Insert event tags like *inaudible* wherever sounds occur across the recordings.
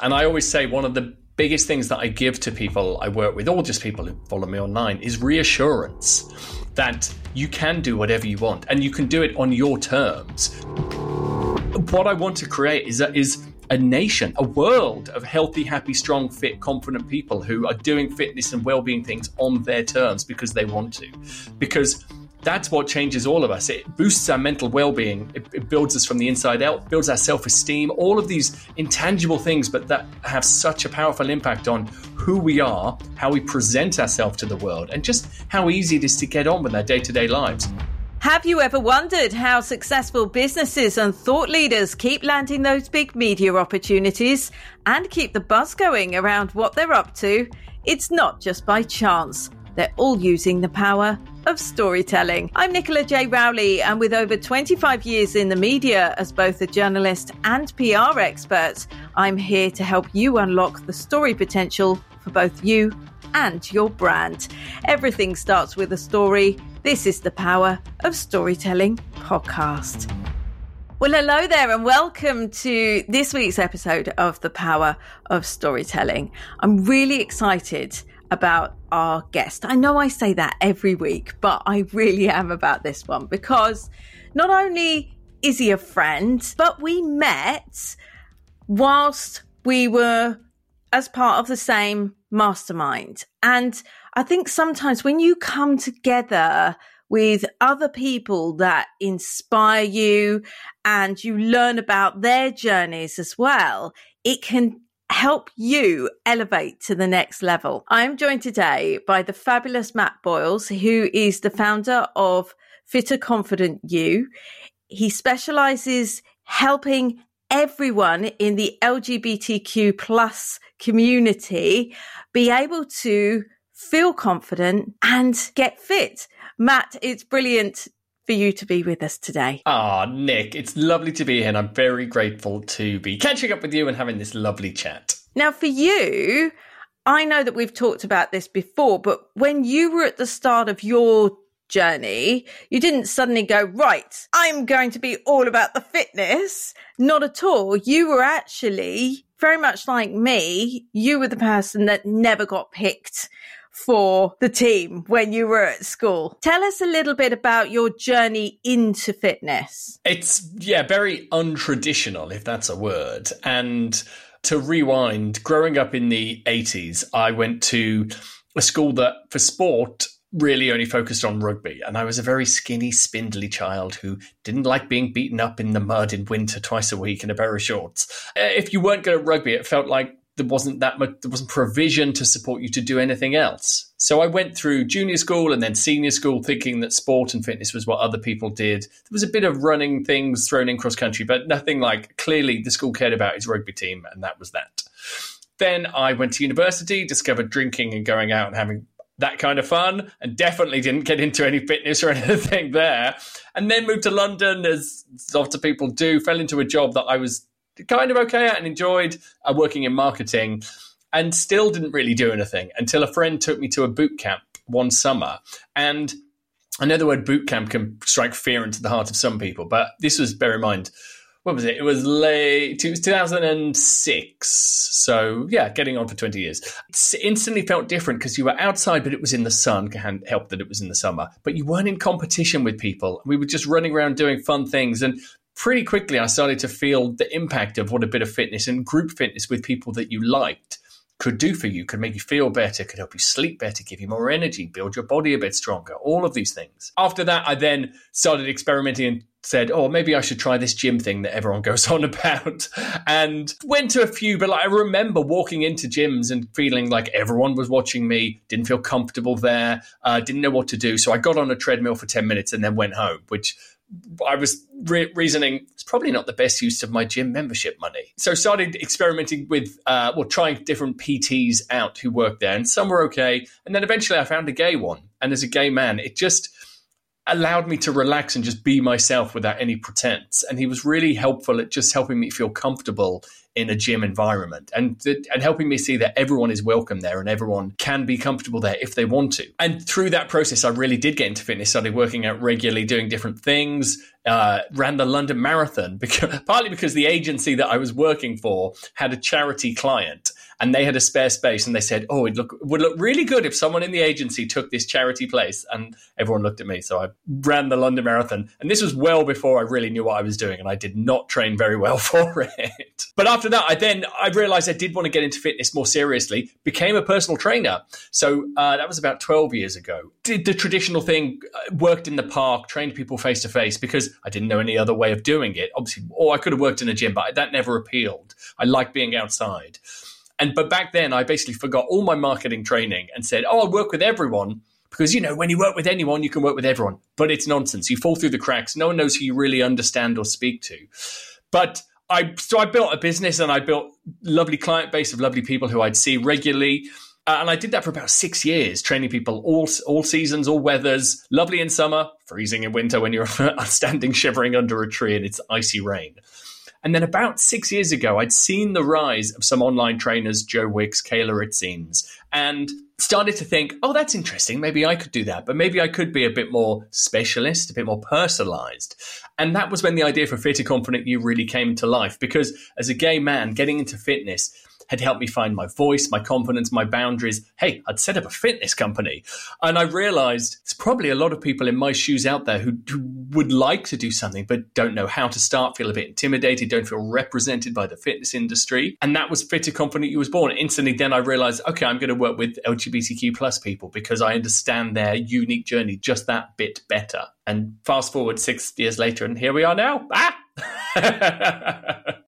And I always say one of the biggest things that I give to people I work with, or just people who follow me online, is reassurance that you can do whatever you want and you can do it on your terms. What I want to create is a, is a nation, a world of healthy, happy, strong, fit, confident people who are doing fitness and well-being things on their terms because they want to. Because that's what changes all of us. It boosts our mental well being, it, it, builds us from the inside out, builds our self esteem, all of these intangible things, but that have such a powerful impact on who we are, how we present ourselves to the world, and just how easy it is to get on with our day to day lives. Have you ever wondered how successful businesses and thought leaders keep landing those big media opportunities and keep the buzz going around what they're up to? It's not just by chance. They're all using the power of storytelling. I'm Nicola J. Rowley, and with over 25 years in the media as both a journalist and PR expert, I'm here to help you unlock the story potential for both you and your brand. Everything starts with a story. This is the Power of Storytelling podcast. Well, hello there, and welcome to this week's episode of The Power of Storytelling. I'm really excited about our guest. I know I say that every week, but I really am about this one because not only is he a friend, but we met whilst we were as part of the same mastermind. And I think sometimes when you come together with other people that inspire you and you learn about their journeys as well, it can help you elevate to the next level. I'm joined today by the fabulous Matt Boyles, who is the founder of Fitter Confident You. He specializes helping everyone in the LGBTQ plus community be able to feel confident and get fit. Matt, it's brilliant for you to be with us today. Ah, oh, Nick, it's lovely to be here, and I'm very grateful to be catching up with you and having this lovely chat. Now, for you, I know that we've talked about this before, but when you were at the start of your journey, you didn't suddenly go, right, I'm going to be all about the fitness. Not at all. You were actually very much like me. You were the person that never got picked for the team when you were at school. Tell us a little bit about your journey into fitness. It's, yeah, very untraditional, if that's a word. And to rewind, growing up in the 80s, I went to a school that for sport really only focused on rugby. And I was a very skinny, spindly child who didn't like being beaten up in the mud in winter twice a week in a pair of shorts. Uh, if you weren't good at rugby, it felt like there wasn't that much there wasn't provision to support you to do anything else. So i went through junior school and then senior school thinking that sport and fitness was what other people did. There was a bit of running things thrown in cross country but nothing like clearly the school cared about its rugby team and that was that. Then i went to university discovered drinking and going out and having that kind of fun and definitely didn't get into any fitness or *laughs* anything there. And then moved to london as lots of people do fell into a job that i was kind of okay at and enjoyed uh, working in marketing and still didn't really do anything until a friend took me to a boot camp one summer. And I know the word boot camp can strike fear into the heart of some people, but this was, bear in mind, what was it? It was late, it was 2006. So, yeah, getting on for 20 years. It instantly felt different because you were outside, but it was in the sun. Can help that it was in the summer, but you weren't in competition with people. We were just running around doing fun things. And pretty quickly I started to feel the impact of what a bit of fitness and group fitness with people that you liked could do for you, could make you feel better, could help you sleep better, give you more energy, build your body a bit stronger, all of these things. After that, I then started experimenting and said, oh, maybe I should try this gym thing that everyone *laughs* goes on about. And went to a few, but like, I remember walking into gyms and feeling like everyone was watching me, didn't feel comfortable there, uh, didn't know what to do. So I got on a treadmill for 10 minutes and then went home, which I was re- reasoning it's probably not the best use of my gym membership money. So I started experimenting with, uh, well, trying different PTs out who worked there, and some were okay. And then eventually I found a gay one, and as a gay man, it just allowed me to relax and just be myself without any pretense. And he was really helpful at just helping me feel comfortable in a gym environment and, and helping me see that everyone is welcome there and everyone can be comfortable there if they want to. And through that process, I really did get into fitness, started working out regularly, doing different things, uh, ran the London Marathon, *laughs* because, partly because the agency that I was working for had a charity client and they had a spare space and they said, "Oh, it look would look really good if someone in the agency took this charity place." And everyone looked at me, so I ran the London Marathon, and this was well before I really knew what I was doing, and I did not train very well *laughs* for it. But after that, I then I realized I did want to get into fitness more seriously. Became a personal trainer, so uh, that was about twelve years ago. Did the traditional thing, uh, worked in the park, trained people face to face because I didn't know any other way of doing it. Obviously, or I could have worked in a gym, but that never appealed. I like being outside. And but back then, I basically forgot all my marketing training and said, "Oh, I'll work with everyone." Because you know, when you work with anyone, you can work with everyone. But it's nonsense. You fall through the cracks. No one knows who you really understand or speak to. But I so I built a business and I built lovely client base of lovely people who I'd see regularly. Uh, and I did that for about six years, training people all all seasons, all weathers. Lovely in summer, freezing in winter when you're *laughs* standing shivering under a tree and it's icy rain. And then about six years ago, I'd seen the rise of some online trainers, Joe Wicks, Kayla Itsines, and started to think, oh, that's interesting. Maybe I could do that, but maybe I could be a bit more specialist, a bit more personalized. And that was when the idea for Fitter Confident You really came to life because as a gay man, getting into fitness, had helped me find my voice, my confidence, my boundaries. Hey, I'd set up a fitness company. And I realized there's probably a lot of people in my shoes out there who, would like to do something, but don't know how to start, feel a bit intimidated, don't feel represented by the fitness industry. And that was Fitter Confident You was born. Instantly, then I realized, okay, I'm going to work with LGBTQ plus people because I understand their unique journey just that bit better. And fast forward six years later, and here we are now. Ah! *laughs*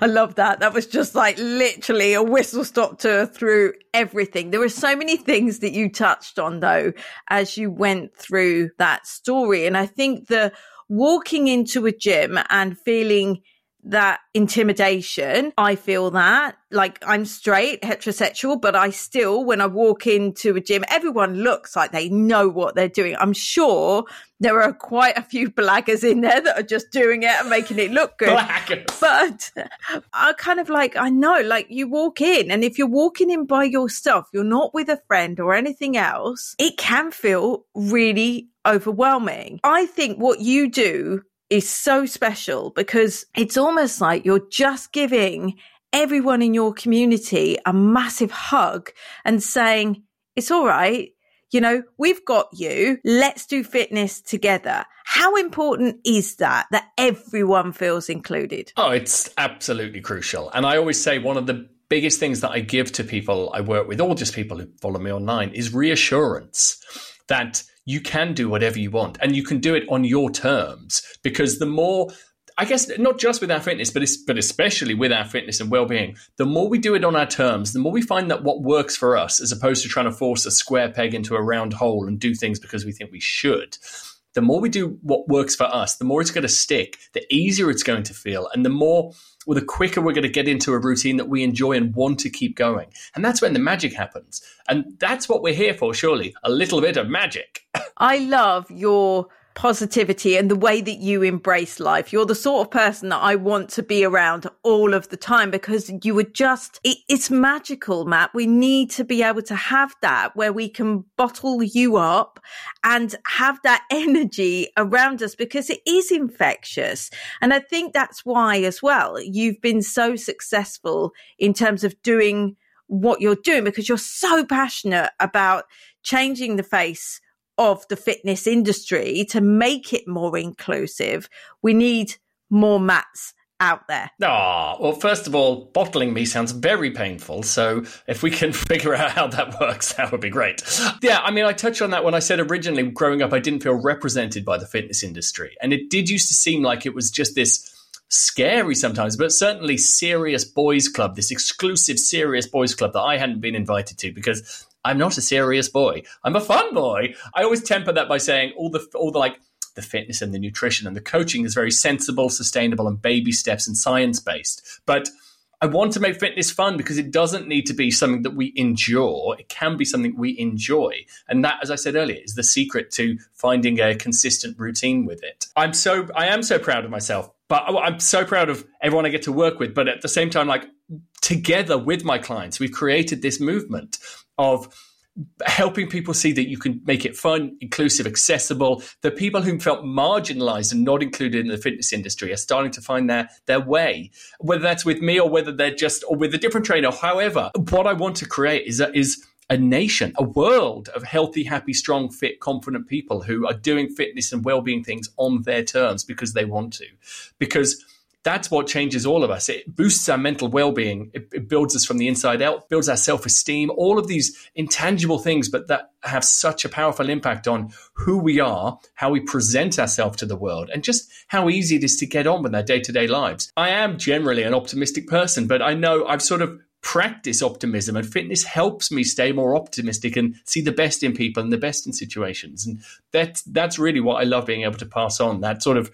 I love that. That was just like literally a whistle stop tour through everything. There were so many things that you touched on though, as you went through that story. And I think the walking into a gym and feeling that intimidation. I feel that like I'm straight, heterosexual, but I still, when I walk into a gym, everyone looks like they know what they're doing. I'm sure there are quite a few blaggers in there that are just doing it and making it look good. Blaggers. But *laughs* I kind of like, I know, like you walk in and if you're walking in by yourself, you're not with a friend or anything else, it can feel really overwhelming. I think what you do is so special because it's almost like you're just giving everyone in your community a massive hug and saying, it's all right. You know, we've got you. Let's do fitness together. How important is that, that everyone feels included? Oh, it's absolutely crucial. And I always say one of the biggest things that I give to people I work with, or just people who follow me online, is reassurance that you can do whatever you want and you can do it on your terms because the more I guess not just with our fitness, but but especially with our fitness and well-being, the more we do it on our terms, the more we find that what works for us, as opposed to trying to force a square peg into a round hole and do things because we think we should. The more we do what works for us, the more it's going to stick, the easier it's going to feel, and the more well, the quicker we're going to get into a routine that we enjoy and want to keep going. And that's when the magic happens. And that's what we're here for, surely a little bit of magic. *laughs* I love your positivity and the way that you embrace life. You're the sort of person that I want to be around all of the time because you would just, it, it's magical, Matt. We need to be able to have that where we can bottle you up and have that *laughs* energy around us because it is infectious. And I think that's why as well, you've been so successful in terms of doing what you're doing because you're so passionate about changing the face of the fitness industry to make it more inclusive, we need more Matts out there? Ah, well, first of all, bottling me sounds very painful. So if we can *laughs* figure out how that works, that would be great. Yeah, I mean, I touched on that when I said originally growing up, I didn't feel represented by the fitness industry. And it did used to seem like it was just this scary sometimes, but certainly serious boys club, this exclusive serious boys club that I hadn't been invited to because I'm not a serious boy. I'm a fun boy. I always temper that by saying all the all the like the fitness and the nutrition and the coaching is very sensible, sustainable, and baby steps and science based. But I want to make fitness fun because it doesn't need to be something that we endure. It can be something we enjoy. And that, as I said earlier, is the secret to finding a consistent routine with it. I'm so, I am so proud of myself, but I'm so proud of everyone I get to work with. But at the same time, like, together with my clients, we've created this movement of helping people see that you can make it fun, inclusive, accessible. The people who felt marginalized and not included in the fitness industry are starting to find their their way, whether that's with me or whether they're just or with a different trainer. However, what I want to create is is a nation, a world of healthy, happy, strong, fit, confident people who are doing fitness and well-being things on their terms because they want to. Because that's what changes all of us. It boosts our mental well being. It, it, builds us from the inside out, builds our self esteem, all of these intangible things, but that have such a powerful impact on who we are, how we present ourselves to the world, and just how easy it is to get on with our day to day lives. I am generally an optimistic person, but I know I've sort of practice optimism and fitness helps me stay more optimistic and see the best in people and the best in situations and that's that's really what I love being able to pass on that sort of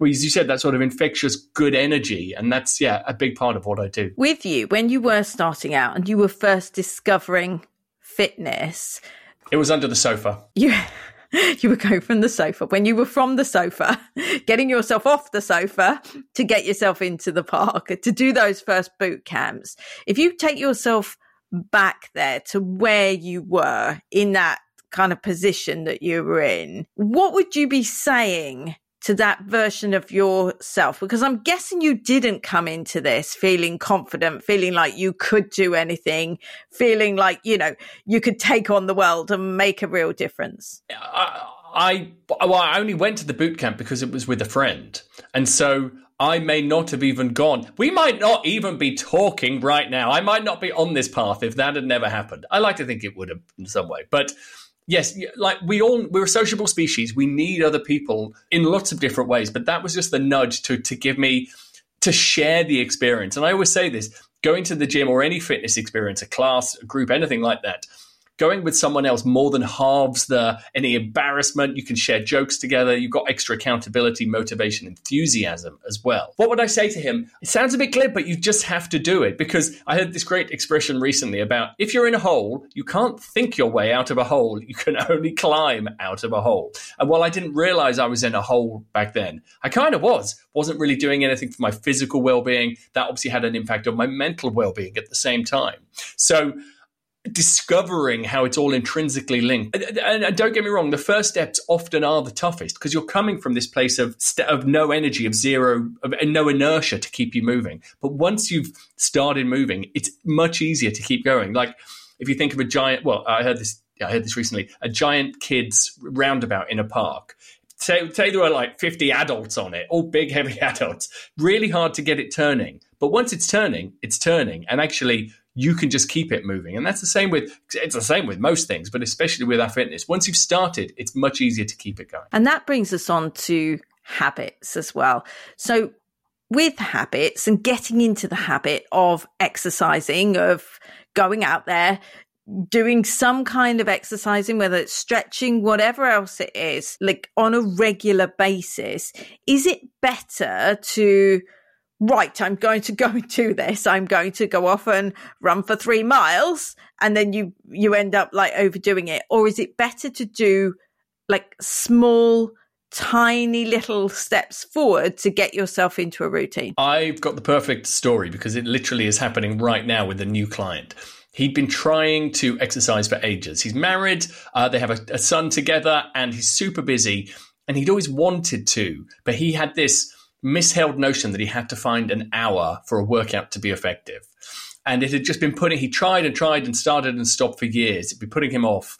well, as you said, that sort of infectious good energy. And that's, yeah, a big part of what I do. With you, when you were starting out and you were first discovering fitness, it was under the sofa. You, *laughs* you were going from the sofa. When you were from the sofa, *laughs* getting yourself off the sofa to get yourself into the park, to do those first boot camps. If you take yourself back there to where you were in that kind of position that you were in, what would you be saying to that version of yourself? Because I'm guessing you didn't come into this feeling confident, feeling like you could do anything, feeling like, you know, you could take on the world and make a real difference. I, I, well, I only went to the boot camp because it was with a friend. And so I may not have even gone. We might not even be talking right now. I might not be on this path if that had never happened. I like to think it would have in some way. But yes, like we all we're a sociable species. We need other people in lots of different ways. But that was just the nudge to to give me to share the experience. And I always say this: going to the gym or any fitness experience, a class, a group, anything like that going with someone else more than halves the any embarrassment. You can share jokes together. You've got extra accountability, motivation, enthusiasm as well. What would I say to him? It sounds a bit glib, but you just have to do it because I heard this great expression recently about if you're in a hole, you can't think your way out of a hole. You can *laughs* only climb out of a hole. And while I didn't realize I was in a hole back then, I kind of was. Wasn't really doing anything for my physical well being. That obviously had an impact on my mental well being at the same time. So, discovering how it's all intrinsically linked. And, and, don't get me wrong, the first steps often are the toughest because you're coming from this place of of no energy, of zero, of, and no inertia to keep you moving. But once you've started moving, it's much easier to keep going. Like if you think of a giant, well, I heard this. I heard this recently. A giant kids roundabout in a park. Say, say there were like 50 adults on it, all big, heavy *laughs* adults. Really hard to get it turning. But once it's turning, it's turning. And actually, you can just keep it moving. And that's the same with it's the same with most things, but especially with our fitness. Once you've started, it's much easier to keep it going. And that brings us on to habits as well. So with habits and getting into the habit of exercising, of going out there, doing some kind of exercising, whether it's stretching, whatever else it is, like on a regular basis, is it better to right, I'm going to go and *laughs* do this. I'm going to go off and run for three miles. And then you, you end up like overdoing it. Or is it better to do like small, tiny little steps forward to get yourself into a routine? I've got the perfect story because it literally is happening right now with a new client. He'd been trying to exercise for ages. He's married, uh, they have a, a son together, and he's super busy. And he'd always wanted to, but he had this misheld notion that he had to find an hour for a workout to be effective. And it had just been putting, he tried and tried and started and stopped for years. It'd be putting him off.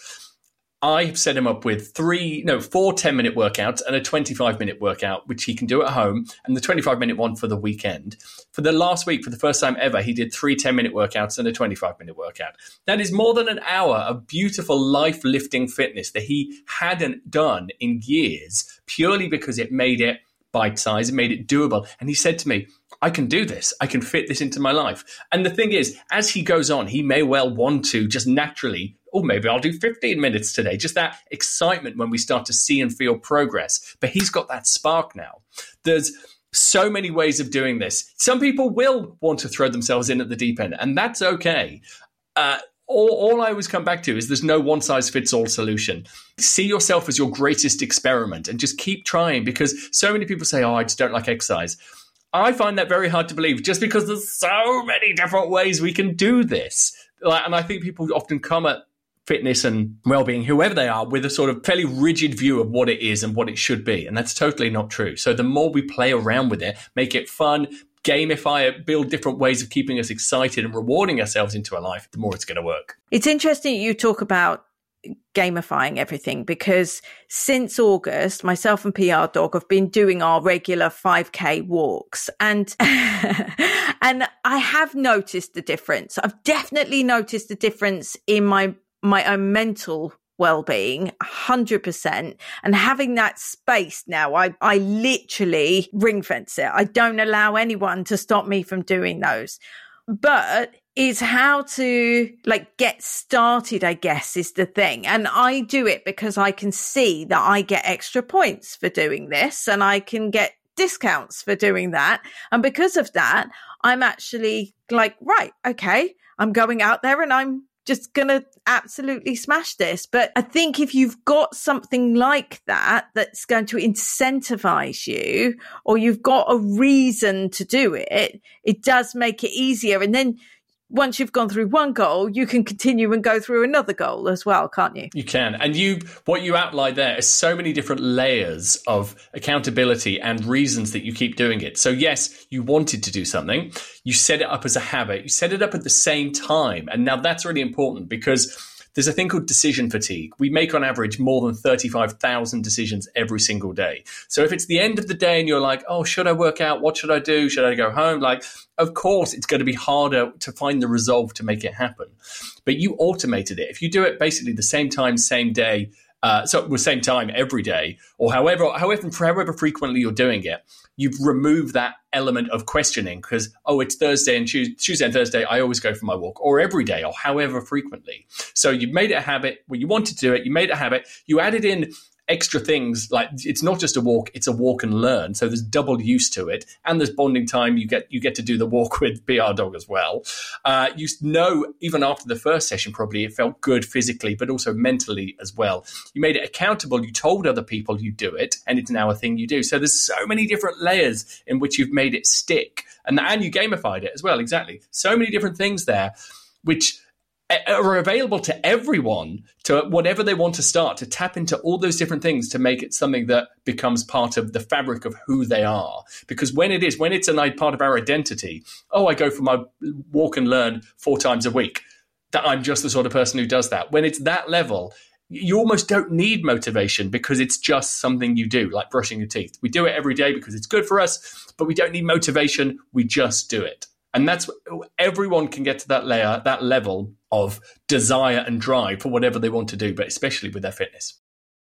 I set him up with three, no, four 10 minute workouts and a 25 minute workout, which he can do at home, and the 25 minute one for the weekend. For the last week, for the first time ever, he did three 10 minute workouts and a 25 minute workout. That is more than an hour of beautiful life lifting fitness that he hadn't done in years, purely because it made it bite size and made it doable. And he said to me, I can do this. I can fit this into my life. And the thing is, as he goes on, he may well want to just naturally, or oh, maybe I'll do 15 minutes today. Just that excitement when we start to see and feel progress. But he's got that spark now. There's so many ways of doing this. Some people will want to throw themselves in at the deep end, and that's okay. Uh, all, all I always come back to is there's no one size fits all solution. See yourself as your greatest experiment and just keep trying because so many people say, Oh, I just don't like exercise. I find that very hard to believe just because there's so many different ways we can do this. Like, and I think people often come at fitness and well-being whoever they are with a sort of fairly rigid view of what it is and what it should be and that's totally not true so the more we play around with it make it fun gamify it build different ways of keeping us excited and rewarding ourselves into our life the more it's going to work it's interesting you talk about gamifying everything because since August, myself and PR Dog have been doing our regular 5k walks and *laughs* and I have noticed the difference. I've definitely noticed the difference in my my own mental well-being 100% and having that space now I I literally ring fence it. I don't allow anyone to stop me from doing those. But is how to like get started, I guess, is the thing. And I do it because I can see that I get extra points for doing this and I can get discounts for doing that. And because of that, I'm actually like, right, okay, I'm going out there and I'm just gonna absolutely smash this. But I think if you've got something like that that's going to incentivize you, or you've got a reason to do it, it does make it easier. And then once you've gone through one goal, you can continue and go through another goal as well, can't you? You can. And you what you outlined there is so many different layers of accountability and reasons that you keep doing it. So yes, you wanted to do something, you set it up as a habit, you set it up at the same time. And now that's really important because there's a thing called decision fatigue. We make on average more than 35,000 decisions every single day. So if it's the end of the day and you're like, oh, should I work out? What should I do? Should I go home? Like, of course, it's going to be harder to find the resolve to make it happen. But you automated it. If you do it basically the same time, same day, uh, so the same time every day, or however, however, however frequently you're doing it, you've removed that element of questioning because oh, it's Thursday and Tuesday and Thursday. I always go for my walk, or every day, or however frequently. So you've made it a habit. Well, you wanted to do it. You made it a habit. You added in extra things like it's not just a walk it's a walk and learn. So there's double use to it. And there's bonding time. You get you get to do the walk *laughs* with pr dog as well. Uh, you know even after the first session probably it felt good physically but also mentally as well. You made it accountable. You told other people you do it and it's now a thing you do. So there's so many different layers in which you've made it stick. And and you gamified it as well. Exactly. So many different things there which are available to everyone to whatever they want to start to tap into all those different things to make it something that becomes part of the fabric of who they are. Because when it is when it's a part of our identity oh i go for my walk and learn four times a week that i'm just the sort of person who does that. When it's that level you almost don't need motivation because it's just something you do like brushing your teeth. We do it every day because it's good for us but we don't need motivation. We just do it. And that's everyone can get to that layer that level of desire and drive for whatever they want to do, but especially with their fitness.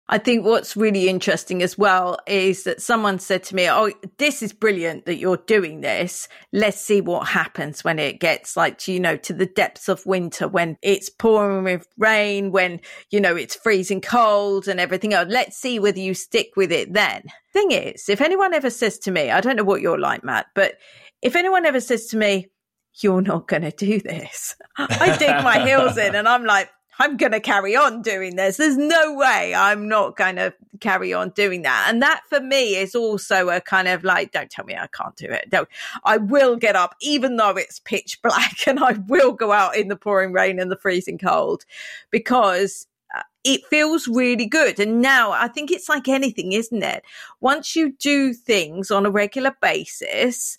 I think what's really interesting as well is that someone said to me, Oh, this is brilliant that you're doing this. Let's see what happens when it gets like, you know, to the depths of winter, when it's pouring with rain, when, you know, it's freezing cold and everything else. Let's see whether you stick with it then. Thing is, if anyone ever says to me, I don't know what you're like, Matt, but if anyone ever says to me, you're not going to do this. *laughs* I dig my heels in and I'm like, I'm going to carry on doing this. There's no way I'm not going to carry on doing that. And that for me is also a kind of like, don't tell me I can't do it. Don't, I will get up even though it's pitch *laughs* black and I will go out in the pouring rain and the freezing cold because uh, it feels really good. And now I think it's like anything, isn't it? Once you do things on a regular basis,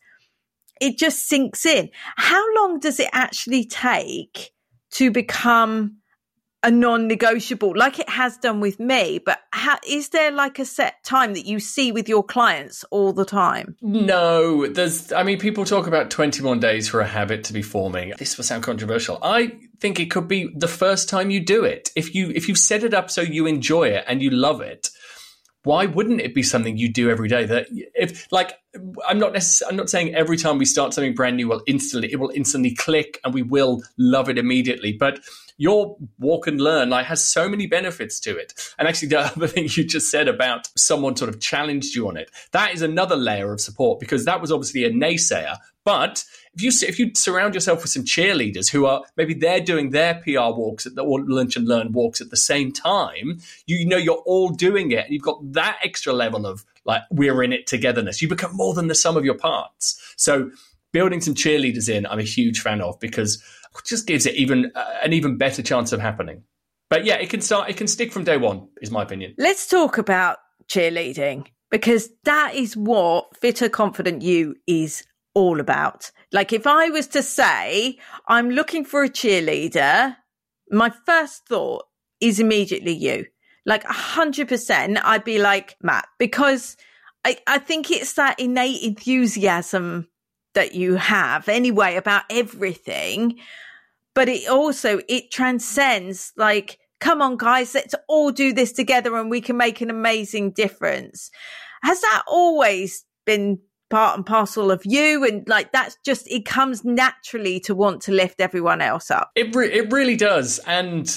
it just sinks in. How long does it actually take to become a non-negotiable? Like it has done with me but how, is there like a set time that you see with your clients all the time? No there's i mean people talk about 21 days for a habit to be forming. This will sound controversial. I think it could be the first time you do it. If you if you set it up so you enjoy it and you love it why wouldn't it be something you do every day that if like i'm not necessarily i'm not saying every time we start something brand new will instantly it will instantly click and we will love it immediately but your walk and learn like has so many benefits to it and actually the *laughs* other thing you just said about someone sort of challenged you on it that is another layer of support because that was obviously a naysayer but if you if you surround yourself with some cheerleaders who are maybe they're doing their PR walks at the or lunch and learn walks at the same time, you know you're all doing it, and you've got that extra level of like we're in it togetherness. You become more than the sum of your parts. So building some cheerleaders in, I'm a huge fan of because just gives it even uh, an even better chance of happening. But yeah, it can start. It can stick from day one, is my opinion. Let's talk about cheerleading because that is what Fitter Confident You is all about. Like, if I was to say, I'm looking for a cheerleader, my first thought is immediately you. Like, a 100%, I'd be like, Matt, because I, I think it's that innate enthusiasm that you have anyway about everything. But it also it transcends like come on guys let's all do this together and we can make an amazing difference. Has that always been part and parcel of you? And like that's just it comes naturally to want to lift everyone else up. It, re- it really does. And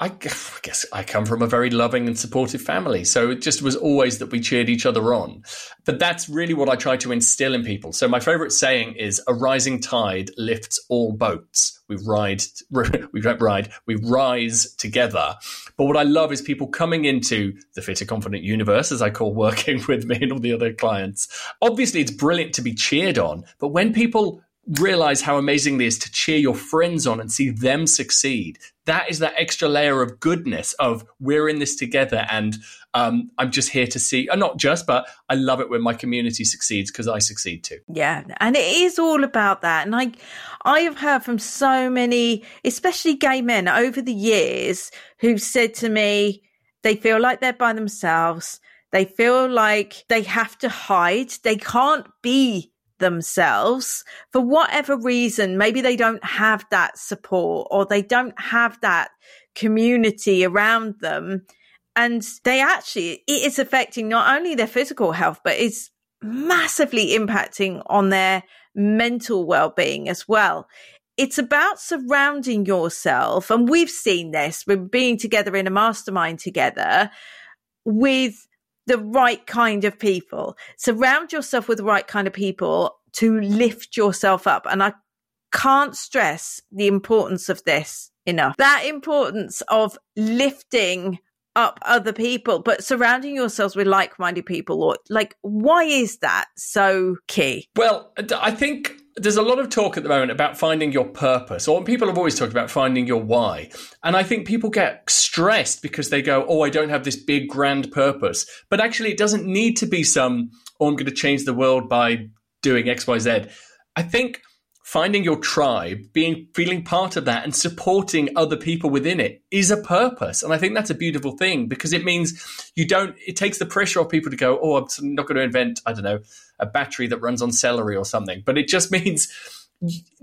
*sighs* I guess I come from a very loving and supportive family. So it just was always that we cheered each other on. But that's really what I try to instill in people. So my favorite saying is a rising tide lifts all boats. We ride, *laughs* we don't ride, we rise together. But what I love is people coming into the fitter confident universe, as I call working *laughs* with me and all the other clients. Obviously, it's brilliant to be cheered on. But when people realize how amazing it is to cheer your friends on and see them succeed. That is that extra layer of goodness of we're in this together and um, I'm just here to see, uh, not just, but I love it when my community succeeds because I succeed too. Yeah, and it is all about that. And I, I have heard from so many, especially gay men over the years, who've said to me they feel like they're by themselves. They feel like they have to hide. They can't be themselves for whatever reason. Maybe they don't have that support or they don't have that community around them. And they actually, it is affecting not only their physical health, but it's massively impacting on their mental well being as well. It's about surrounding yourself. And we've seen this with being together in a mastermind together with the right kind of people. Surround yourself with the right kind of people to lift yourself up. And I can't stress the importance of this enough. That importance of lifting up other people, but surrounding yourselves with like minded people, or like, why is that so key? Well, I think there's a lot of talk at the moment about finding your purpose, or people have always talked about finding your why. And I think people get stressed because they go, Oh, I don't have this big grand purpose. But actually, it doesn't need to be some, Oh, I'm going to change the world by doing XYZ. I think finding your tribe, being feeling part of that and supporting other people within it is a purpose. And I think that's a beautiful thing because it means you don't it takes the pressure off people to go, "Oh, I'm not going to invent, I don't know, a battery that runs on celery or something." But it just *laughs* means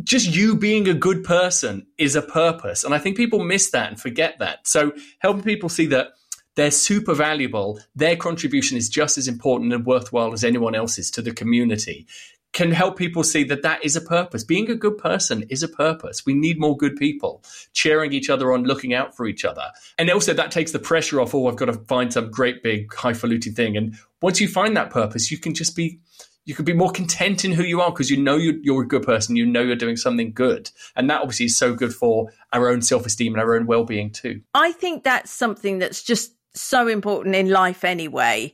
just you being a good person is a purpose. And I think people miss that and forget that. So helping people see that they're super valuable. Their contribution is just as important and worthwhile as anyone else's to the community can help people see that that is a purpose. Being a good person is a purpose. We need more good people cheering each other on, looking out for each other. And also that takes the pressure off, oh, I've got to find some great big highfalutin thing. And once you find that purpose, you can just be you could be more content in who you are because you know you're, you're, a good person. You know you're doing something good. And that obviously is so good for our own self esteem and our own well being too. I think that's something that's just so important in life anyway.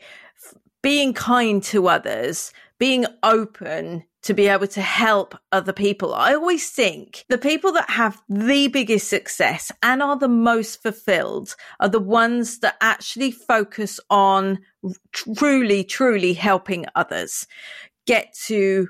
Being kind to others, being open to be able to help other people. I always think the people that have the biggest success and are the most fulfilled are the ones that actually focus on truly, truly helping others get to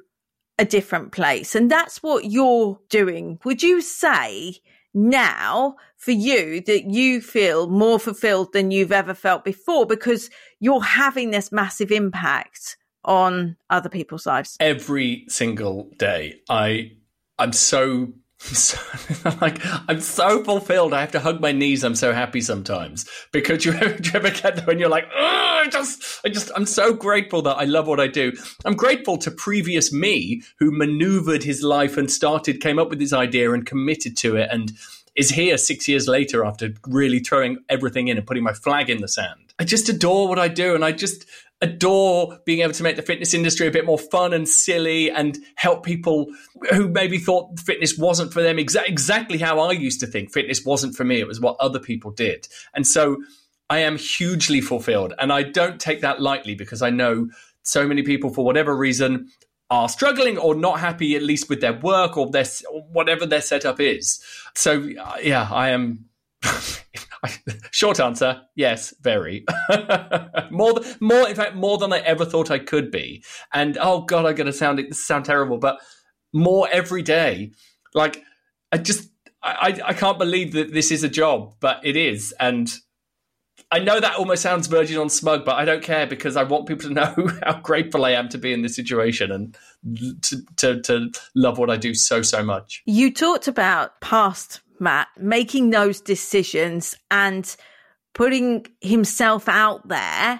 a different place. And that's what you're doing. Would you say now for you that you feel more fulfilled than you've ever felt before because you're having this massive impact on other people's lives. Every single day. I i'm so, *laughs* so like i'm so fulfilled. I have to hug my knees. I'm so happy sometimes. Because you *laughs* ever, you ever get there and you're like I just i just i'm so grateful that i love what i do. I'm grateful to previous me who maneuvered his life and started came up with this idea and committed to it and is here six years later after really throwing everything in and putting my flag in the sand. I just adore what I do. And I just, adore being able to make the fitness industry a bit more fun and silly and help people who maybe thought fitness wasn't for them exa- exactly how I used to think fitness wasn't for me. It was what other people did. And so I am hugely fulfilled. And I don't take that lightly because I know so many people, for whatever reason, are struggling or not happy, at least with their work or their whatever their setup is. So, yeah, I am. *laughs* *laughs* Short answer: Yes, very. *laughs* more, more. In fact, more than I ever thought I could be. And oh god, I'm going to sound it sound terrible, but more every day. Like I just, I, I can't believe that this is a job, but it is, and I know that almost sounds verging on smug, but I don't care because I want people to *laughs* know how grateful I am to be in this situation and to, to, to love what I do so, so much. You talked about past Matt making those decisions and putting himself out there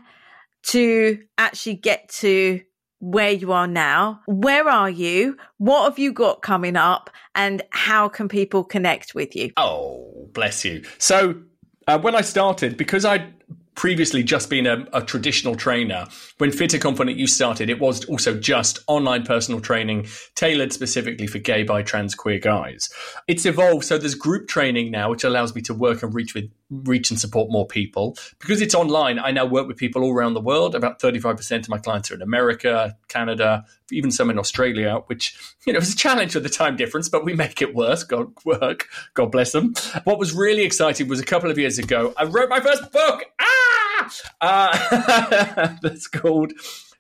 to actually get to where you are now. Where are you? What have you got coming up? And how can people connect with you? Oh, bless you. So uh, when I started, because I'd previously just been a, a, traditional trainer, when Fitter Confident You started, it was also just online personal training tailored specifically for gay, bi, trans, queer guys. It's evolved. So there's group training now, which allows me to work and reach with reach and support more people. Because it's online, I now work with people all around the world. About 35% of my clients are in America, Canada, even some in Australia, which, you know, was a challenge with the time difference, but we make it worse. God work. God bless them. What was really exciting was a couple of years ago, I wrote my first book. Ah! Uh, *laughs* that's called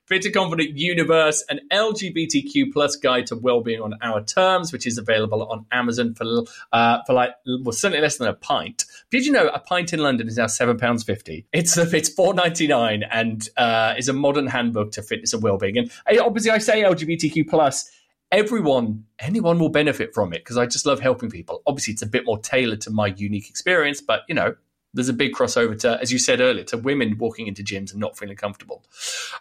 Fitter Confident Universe, an LGBTQ plus guide to well-being on our terms, which is available on Amazon for uh, for like well certainly less than a pint. Did you know a pint in London is now seven pounds fifty? It's it's four ninety nine and uh, is a modern handbook to fitness and well-being. And obviously, I say LGBTQ plus everyone, anyone will benefit from it because I just love helping people. Obviously, it's a bit more tailored to my unique experience, but you know, there's a big crossover to, as you said earlier, to women walking into gyms and not feeling comfortable.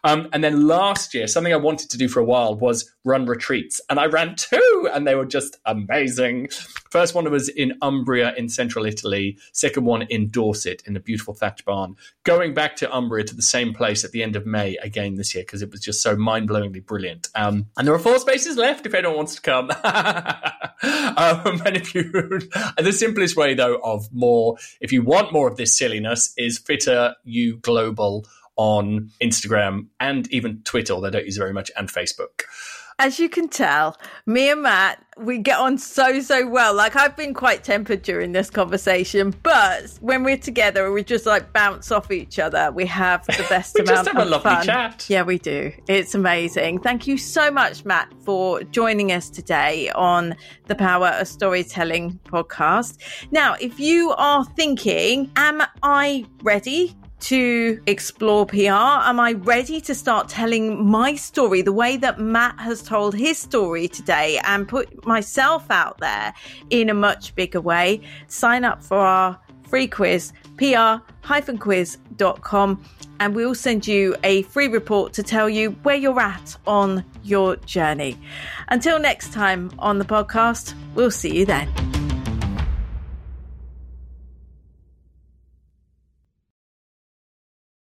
Um, and then last year, something I wanted to do for a while was run retreats, and I ran two, and they were just amazing. First one was in Umbria in central Italy. Second one in Dorset in a beautiful thatch barn. Going back to Umbria to the same place at the end of May again this year because it was just so mind blowingly brilliant. Um, and there are four spaces left if anyone wants to come. *laughs* um, and if you, *laughs* the simplest way though of more, if you want more more of this silliness is Fitter You Global on Instagram and even Twitter, although I don't use it very much, and Facebook. As you can tell, me and Matt, we get on so, so well. Like, I've been quite tempered during this conversation, but when we're together, we just like bounce off each other. We have the *laughs* best we amount just have of a lovely fun. chat. Yeah, we do. It's amazing. Thank you so much, Matt, for joining us today on the Power of Storytelling podcast. Now, if you are thinking, am I ready to explore PR? Am I ready to start telling my story the way that Matt has told his story today and put myself out there in a much bigger way? Sign up for our free quiz, pr-quiz.com, and we'll send you a free report to tell you where you're at on your journey. Until next time on the podcast, we'll see you then.